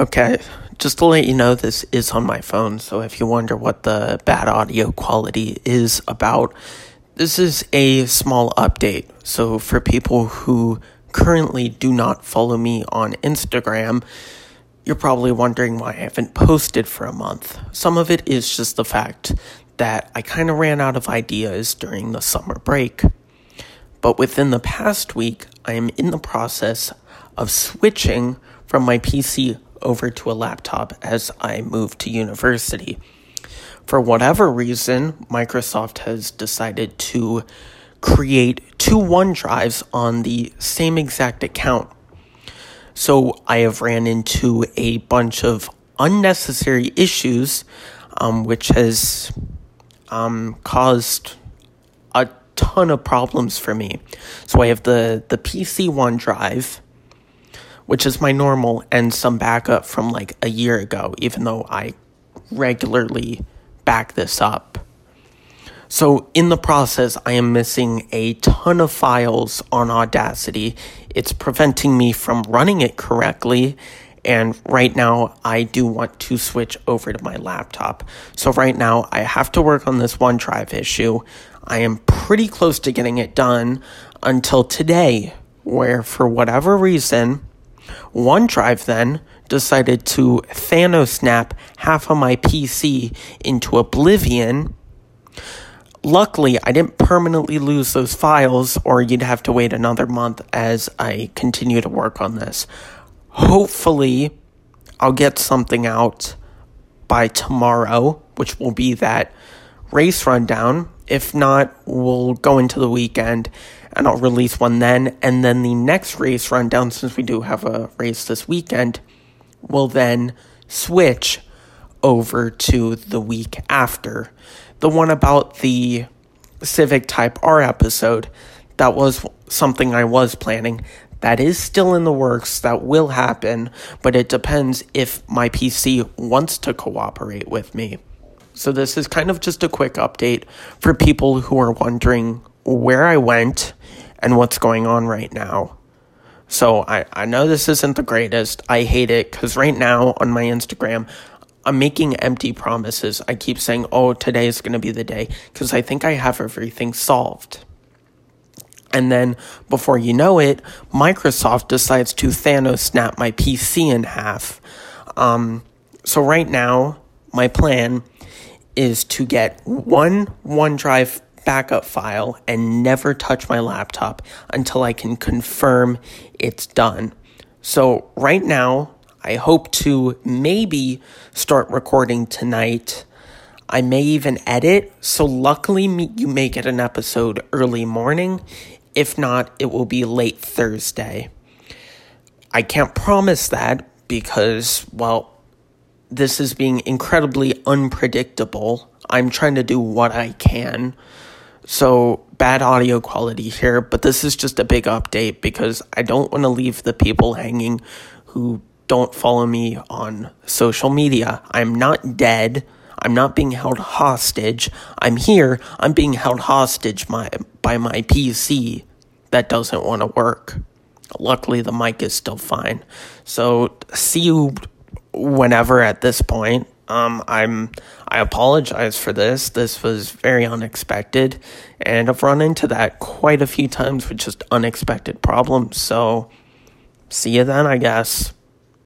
Okay, just to let you know, this is on my phone, so if you wonder what the bad audio quality is about, this is a small update. So, for people who currently do not follow me on Instagram, you're probably wondering why I haven't posted for a month. Some of it is just the fact that I kind of ran out of ideas during the summer break. But within the past week, I am in the process of switching from my PC over to a laptop as I move to university. For whatever reason, Microsoft has decided to create two OneDrives on the same exact account. So I have ran into a bunch of unnecessary issues, um, which has um, caused a ton of problems for me. So I have the, the PC OneDrive which is my normal, and some backup from like a year ago, even though I regularly back this up. So, in the process, I am missing a ton of files on Audacity. It's preventing me from running it correctly. And right now, I do want to switch over to my laptop. So, right now, I have to work on this OneDrive issue. I am pretty close to getting it done until today, where for whatever reason, OneDrive then decided to Thanos snap half of my PC into oblivion. Luckily, I didn't permanently lose those files, or you'd have to wait another month as I continue to work on this. Hopefully, I'll get something out by tomorrow, which will be that race rundown. If not, we'll go into the weekend and I'll release one then. And then the next race rundown, since we do have a race this weekend, will then switch over to the week after. The one about the Civic Type R episode, that was something I was planning. That is still in the works. That will happen, but it depends if my PC wants to cooperate with me. So, this is kind of just a quick update for people who are wondering where I went and what's going on right now. So I, I know this isn't the greatest. I hate it because right now on my Instagram, I'm making empty promises. I keep saying, oh, today is going to be the day because I think I have everything solved. And then before you know it, Microsoft decides to Thanos snap my PC in half. Um, so right now, my plan is to get one OneDrive backup file and never touch my laptop until I can confirm it's done. So, right now, I hope to maybe start recording tonight. I may even edit, so luckily you may get an episode early morning. If not, it will be late Thursday. I can't promise that because, well, this is being incredibly unpredictable. I'm trying to do what I can. So, bad audio quality here, but this is just a big update because I don't want to leave the people hanging who don't follow me on social media. I'm not dead. I'm not being held hostage. I'm here. I'm being held hostage my, by my PC that doesn't want to work. Luckily, the mic is still fine. So, see you whenever at this point. Um, I'm I apologize for this. This was very unexpected, and I've run into that quite a few times with just unexpected problems. So, see you then, I guess.